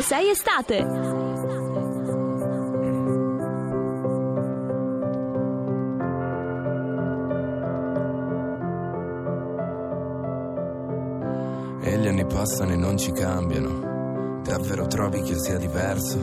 1056 Estate. E gli anni passano e non ci cambiano. Davvero trovi che io sia diverso?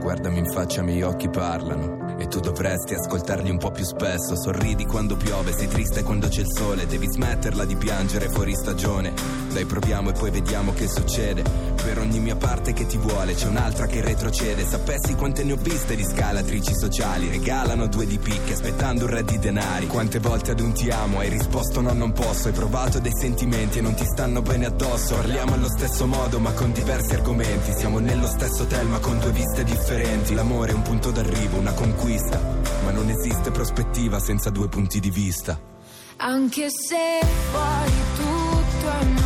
Guardami in faccia, i miei occhi parlano. E tu dovresti ascoltarli un po' più spesso. Sorridi quando piove, sei triste quando c'è il sole. Devi smetterla di piangere fuori stagione. Dai, proviamo e poi vediamo che succede. Per ogni mia parte che ti vuole, c'è un'altra che retrocede. Sapessi quante ne ho viste di scalatrici sociali. Regalano due di picche, aspettando un re di denari. Quante volte ad un ti amo hai risposto no, non posso. Hai provato dei sentimenti e non ti stanno bene addosso. Parliamo allo stesso modo, ma con diversi argomenti. Siamo nello stesso hotel, ma con due viste differenti. L'amore è un punto d'arrivo, una conquista. Ma non esiste prospettiva senza due punti di vista. Anche se fuori tutto è magnifico,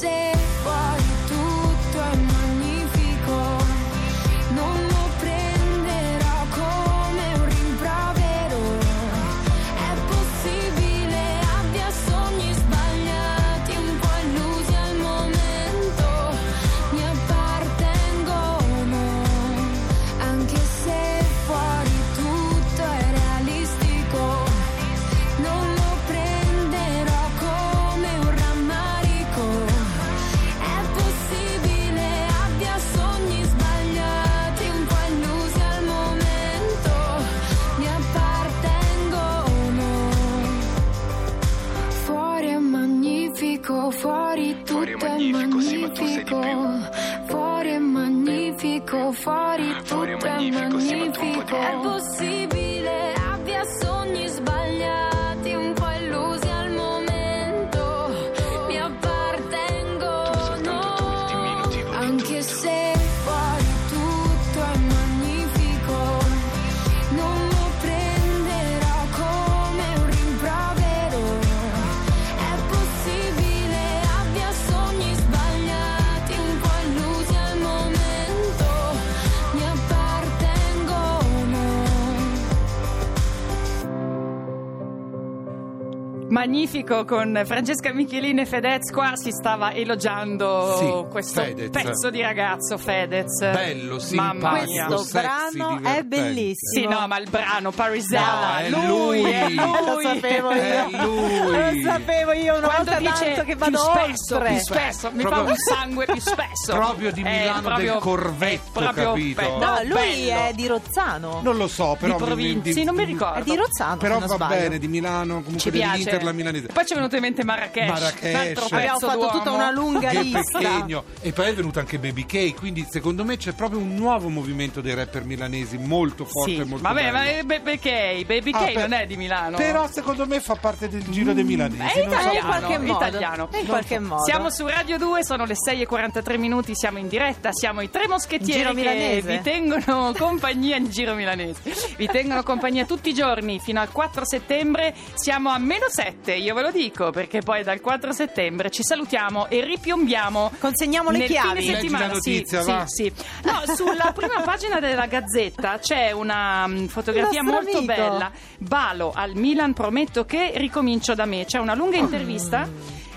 se tu Magnifico con Francesca Michelini e Fedez qua si stava elogiando Sì, questo Fedez. pezzo di ragazzo Fedez. Bello, Mamma mia. Questo sexy, brano è divertente. bellissimo. Sì, no, ma il brano Parisella, No, è lui, lui. è lui. Lo sapevo io. È lui. Lo sapevo io una Quando volta dice tanto che più vado spesso, oltre. più spesso, mi Proprio- fa un sangue più spesso. Proprio di È Milano proprio- del Corvetto, è proprio capito? bello, No, lui bello. è di Rozzano. Non lo so, però... di province, sì, non mi ricordo. È di Rozzano, Però va sbaglio. bene, di Milano, comunque Ci piace. dell'Inter, la milanese. Poi ci è venuto in mente Marrakesh. Marrakesh. Abbiamo fatto d'uomo. tutta una lunga che lista. e poi è venuto anche Baby K quindi secondo me c'è proprio un nuovo movimento dei rapper milanesi molto forte Sì, e molto vabbè, bello. ma Baby K, Baby K Ah, per- non è di Milano. però secondo me fa parte del giro dei milanesi È non so- italiano, in qualche modo. italiano. In qualche modo. Siamo su Radio 2, sono le 6 e 43 minuti, siamo in diretta, siamo i tre moschettieri Giro che milanese. vi tengono compagnia in giro milanese. Vi tengono compagnia tutti i giorni fino al 4 settembre, siamo a meno 7, io ve lo dico, perché poi dal 4 settembre ci salutiamo e ripiombiamo Consegniamo le nel chiavi. fine settimana. la notizia, sì, va. sì, sì. No, sulla prima pagina della Gazzetta c'è una mm, fotografia molto amico. bella. Balo al Milan, prometto che ricomincio da me. C'è una lunga intervista.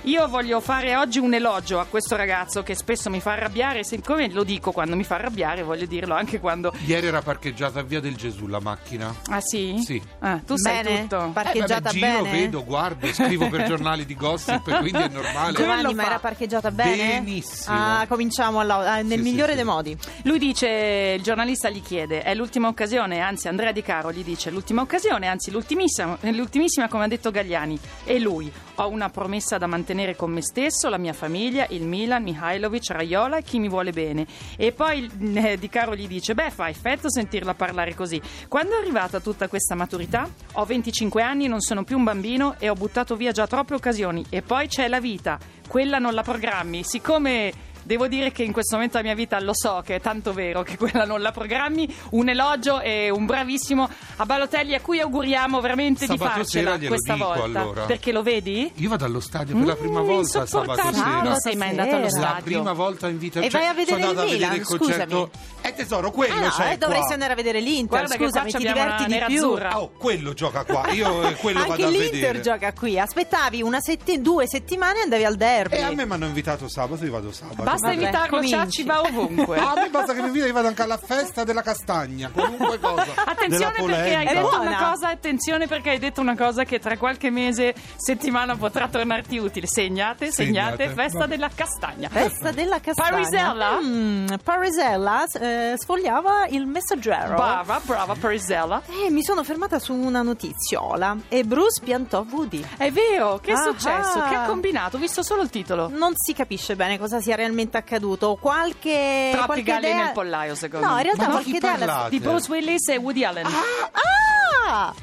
Io voglio fare oggi un elogio a questo ragazzo che spesso mi fa arrabbiare, siccome lo dico quando mi fa arrabbiare, voglio dirlo anche quando... ieri era parcheggiata a via del Gesù la macchina Ah sì? Sì. Ah, tu sai Bene? tutto. Parcheggiata eh, vabbè, giro, bene? vedo, guardo, scrivo per giornali di gossip quindi è normale Come lo Giovanni, ma era parcheggiata bene? Benissimo. Ah, cominciamo alla- ah, nel Sì, migliore sì, dei sì. modi. Lui dice, il giornalista gli chiede, è l'ultima occasione, anzi Andrea Di Caro gli dice l'ultima occasione, anzi l'ultimissima, l'ultimissima come ha detto Gagliani. E lui, ho una promessa da mantenere con me stesso, la mia famiglia, il Milan, Mihailovic, Raiola e chi mi vuole bene. E poi eh, Di Caro gli dice: Beh, fa effetto sentirla parlare così. Quando è arrivata tutta questa maturità? Ho 25 anni, non sono più un bambino e ho buttato via già troppe occasioni. E poi c'è la vita, quella non la programmi. Siccome Devo dire che in questo momento della mia vita lo so che è tanto vero che quella non la programmi. Un elogio e un bravissimo a Balotelli a cui auguriamo veramente Sabato di farcela questa dico, volta. allora. Perché lo vedi? Io vado allo stadio per la prima Mm, volta sabato insopportabile. sera. Non sei mai andato allo La La stadio. prima volta in vita E cioè, vai a vedere il Milan, il concerto. Eh tesoro, quello Ah, no, c'è eh, dovresti qua. andare a vedere l'Inter. Guarda Scusami, ti diverti di più. Oh, quello gioca qua. Io eh, quello Anche vado a l'Inter vedere. gioca qui. Aspettavi una setti- due settimane e andavi al derby. E a me mi hanno invitato sabato, io vado sabato. Basta Vabbè, invitarlo, cominci. ciao, ci va ovunque. Ah, a me basta che mi invita, io vado anche alla festa della castagna, qualunque cosa. Attenzione perché hai detto Buona. una cosa, attenzione perché hai detto una cosa che tra qualche mese, settimana potrà tornarti utile. Segnate, segnate, Segnate. festa Va- della castagna. Festa della castagna. Parisella? Mm, Parisella eh, sfogliava il messaggero. Brava, brava Parisella. E mi sono fermata su una notiziola e Bruce piantò Woody. È vero, che è Ah. successo? Che ha combinato? Ho visto solo il titolo. Non si capisce bene cosa sia realmente accaduto. Qualche. Troppi qualche galli idea... nel pollaio, secondo No, me. in realtà Ma di qualche idea. Di Bruce Willis e Woody Allen. Ah!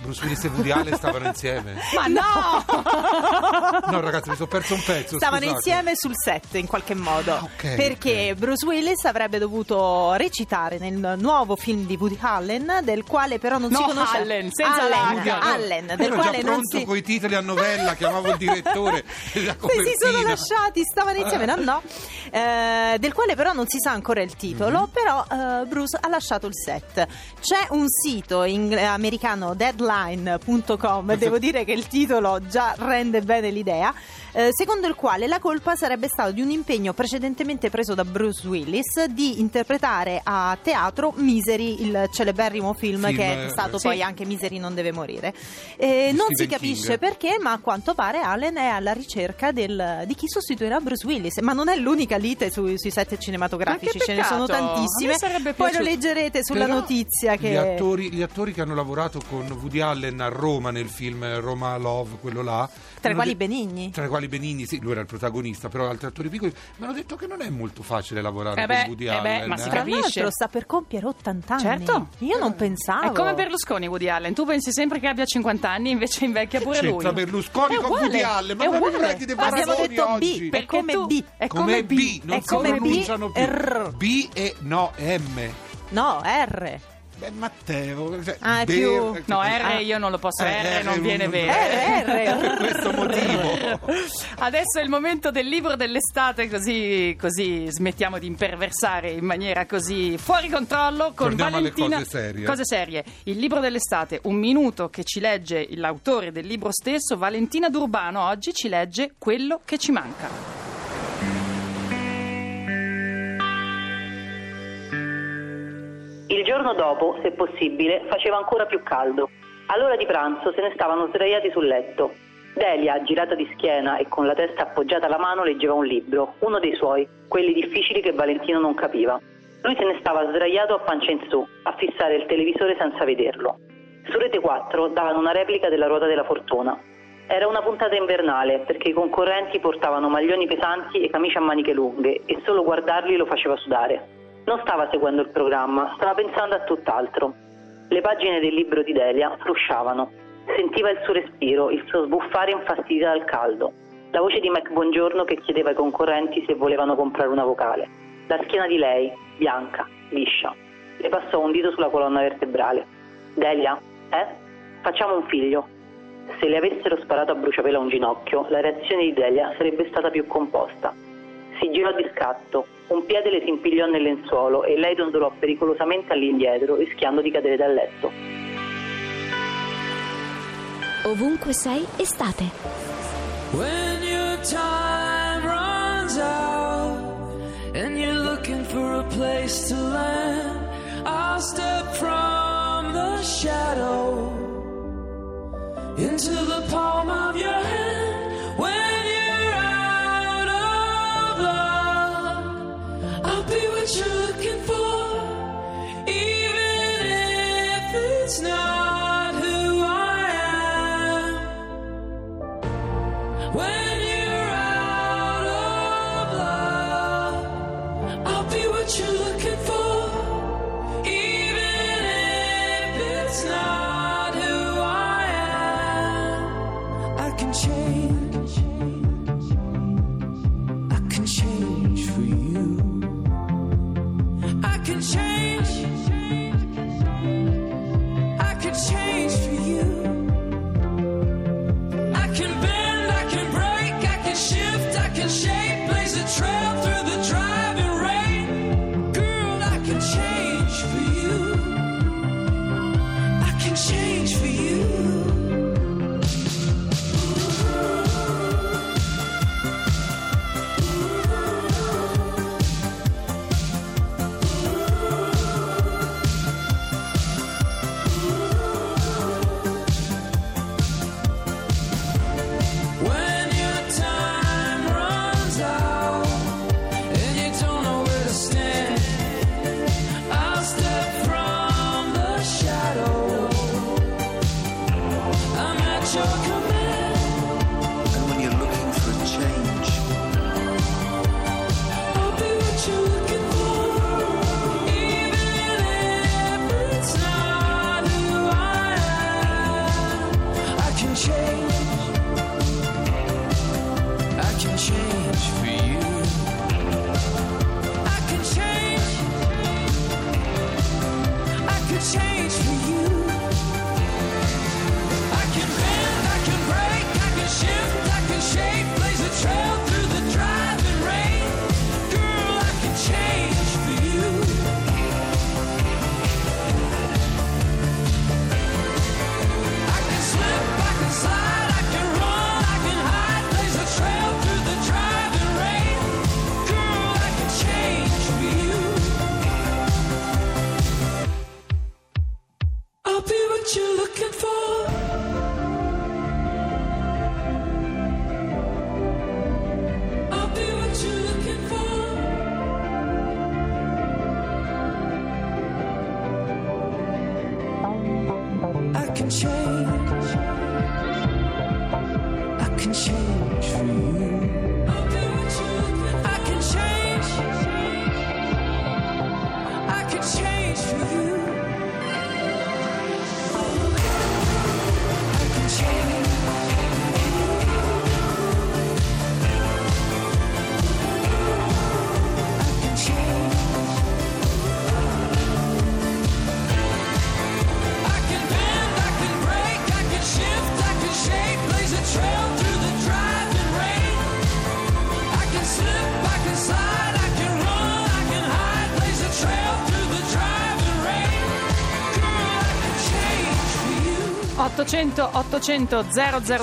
Bruce Willis e Woody Allen stavano insieme. Ma no! No, ragazzi, mi sono perso un pezzo. Stavano scusate. insieme sul set in qualche modo. Ah, ok, perché ok. Bruce Willis avrebbe dovuto recitare nel nuovo film di Woody Allen, del quale però non si No, conosce. Allen, senza Allen. Allen, del Ero quale già non pronto si. con i titoli a novella, chiamavo il direttore Se si sono lasciati, stavano insieme, no, no. Eh, del quale però non si sa ancora il titolo, Mhm. però eh, Bruce ha lasciato il set. C'è un sito in- eh, americano, deadline.com, devo dire che il titolo già rende bene l'idea, eh, secondo il quale la colpa sarebbe stata di un impegno precedentemente preso da Bruce Willis di interpretare a teatro Misery, il celeberrimo film, Film, che è eh, stato sì. poi anche Misery non deve morire. Eh, non si capisce King. perché, ma a quanto pare Allen è alla ricerca del- di chi sostituirà Bruce Willis. Ma non è l'unica lite sui, sui set cinematografici, ce ne sono tantissime. Poi lo leggerete sulla Però notizia che. Gli attori, gli attori che hanno lavorato con Woody Allen a Roma nel film Roma Love, quello là. Tra i quali de- Benigni. Tra i quali Benigni, sì, lui era il protagonista, però altri attori piccoli. Mi hanno detto che non è molto facile lavorare Eh con beh, Woody eh beh, Allen. ma si eh. Tra capisce. l'altro sta per compiere 80 anni. Certo. Io non pensavo. È come Berlusconi Woody Allen, tu pensi sempre che abbia 50 anni, invece invecchia pure lui. C'entra Berlusconi È con uguale, Woody Allen, ma è come prendi dei Abbiamo detto B, oggi? Perché come tu- B. È come B, non È si come B, pronunciano più. R. B e no M. No, R. Beh, Matteo, cioè, Ah, è Ber- più- No, R Ah. io non lo posso, Eh, R non eh, viene bene. R, R. Per questo motivo. Adesso è il momento del libro dell'estate, così, così smettiamo di imperversare in maniera così fuori controllo con Torniamo alle Valentina. cose serie. Cose serie. Il libro dell'estate, un minuto che ci legge l'autore del libro stesso, Valentina D'Urbano, oggi ci legge quello che ci manca. Il giorno dopo, se possibile, faceva ancora più caldo. All'ora di pranzo se ne stavano sdraiati sul letto. Delia, girata di schiena e con la testa appoggiata alla mano, leggeva un libro, uno dei suoi, quelli difficili che Valentino non capiva. Lui se ne stava sdraiato a pancia in su, a fissare il televisore senza vederlo. Su Rete 4 davano una replica della Ruota della Fortuna. Era una puntata invernale perché i concorrenti portavano maglioni pesanti e camicie a maniche lunghe e solo guardarli lo faceva sudare. Non stava seguendo il programma, stava pensando a tutt'altro. Le pagine del libro di Delia frusciavano. Sentiva il suo respiro, il suo sbuffare infastidito dal caldo. La voce di Mac Buongiorno che chiedeva ai concorrenti se volevano comprare una vocale. La schiena di lei, bianca, liscia. Le passò un dito sulla colonna vertebrale. Delia, eh? Facciamo un figlio. Se le avessero sparato a bruciapelo a un ginocchio, la reazione di Delia sarebbe stata più composta. Si girò di scatto, un piede le si impigliò nel lenzuolo e lei dondolò pericolosamente all'indietro, rischiando di cadere dal letto. Ovunque sei, estate. When your time runs out and you're looking for a place to land, I'll step from the shadow into the palm of your hand. What you're looking for, even if it's not I change. 800 800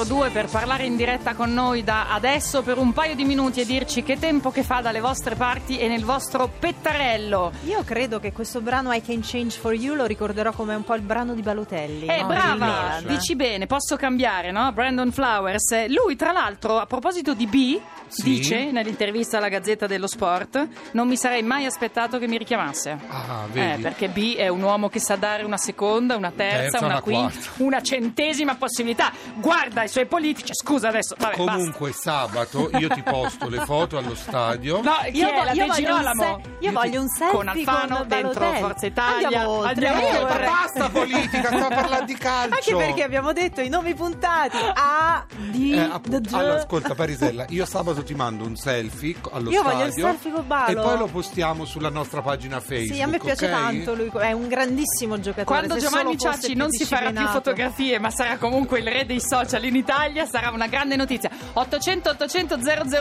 002 per parlare in diretta con noi da adesso per un paio di minuti e dirci che tempo che fa dalle vostre parti e nel vostro pettarello. Io credo che questo brano I Can Change For You lo ricorderò come un po' il brano di Balotelli. Eh, no? brava, dici bene, posso cambiare, no? Brandon Flowers. Eh, Lui, tra l'altro, a proposito di B, Sì. dice nell'intervista alla Gazzetta dello Sport, non mi sarei mai aspettato che mi richiamasse. Ah, Eh, vedi. perché B è un uomo che sa dare una seconda, una terza, Terza, una una quinta, una centesima possibilità. Guarda i suoi politici. Scusa adesso, vabbè, Comunque sabato io ti posto le foto allo stadio. basta. No, Io, vo- la io voglio un, Girolamo? se- io voglio un selfie con Alfano dentro Balotelli. Forza Italia. Andiamo oltre. Andiamo Io oltre. vorrei- Basta politica, stiamo parlando di calcio. Anche perché abbiamo detto i nomi puntati A, D, Eh, app- D, allora, ascolta Parisella, io sabato ti mando un selfie allo Io stadio voglio il selfie con Balo. e poi lo postiamo sulla nostra pagina Facebook. Sì, a me piace ok? tanto lui, è un grandissimo giocatore. Quando se Giovanni Ciacci non si farà più fotografie, ma sarà comunque il re dei social in Italia, sarà una grande notizia. 800 800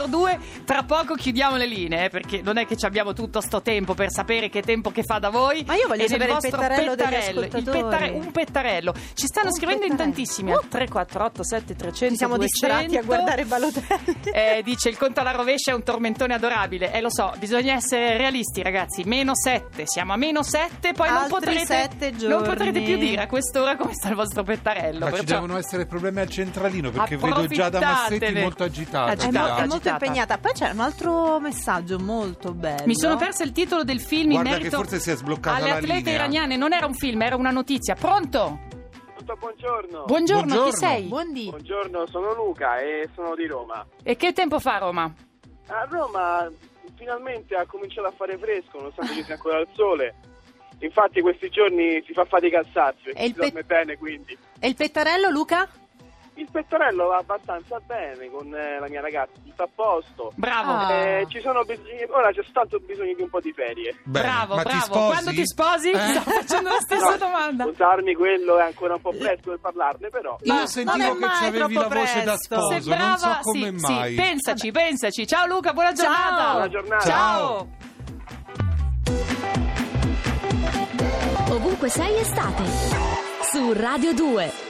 002, tra poco chiudiamo le linee, eh, perché non è che ci abbiamo tutto sto tempo per sapere che tempo che fa da voi. Ma io voglio E sapere il vostro pettarello degli pettarello, il pettare- un pettarello. Ci stanno Un scrivendo in pettarello. tantissimi al 348 7300 Ci siamo 200. distratti a guardare Balotelli. Eh, dice il conto alla rovescia è un tormentone adorabile. E lo so, bisogna essere realisti, ragazzi. Meno 7, siamo a meno 7, poi non potrete, non potrete più dire a quest'ora come sta il vostro pettarello. Ci perciò- devono essere problemi al centralino perché vedo già da Massetti molto agitata. È, Agitata. mo- è molto agitata. impegnata. Poi c'è un altro messaggio molto bello. Mi sono persa il titolo del film Guarda in che merito forse si è sbloccata alle la atlete linea. iraniane. Non era un film, era una notizia. Pronto? Pronto, buongiorno. Buongiorno, chi Buongiorno. sei? Buondì. Buongiorno, sono Luca e sono di Roma. E che tempo fa Roma? A Roma finalmente ha cominciato a fare fresco, nonostante ci sia ancora il sole. Infatti questi giorni si fa fatica a alzarsi perché E il si pe- dorme bene, quindi. E il pettarello, Luca? Il pettorello va abbastanza bene con eh, la mia ragazza, tutto a posto. Bravo. Ah. Eh, ci sono bis- ora c'è soltanto bisogno di un po' di ferie. Bene, bravo, ma ti bravo. sposi? Quando ti sposi? Eh? Stavo facendo la stessa No, domanda. Sposarmi quello è ancora un po' presto per parlarne, però. Io Ma sentivo che avevi la voce da sposo, Se brava, non so come sì, mai. sì, pensaci, pensaci. Ciao Luca, buona Ciao. giornata. Buona giornata. Ciao. Ovunque sei estate. Su Radio 2.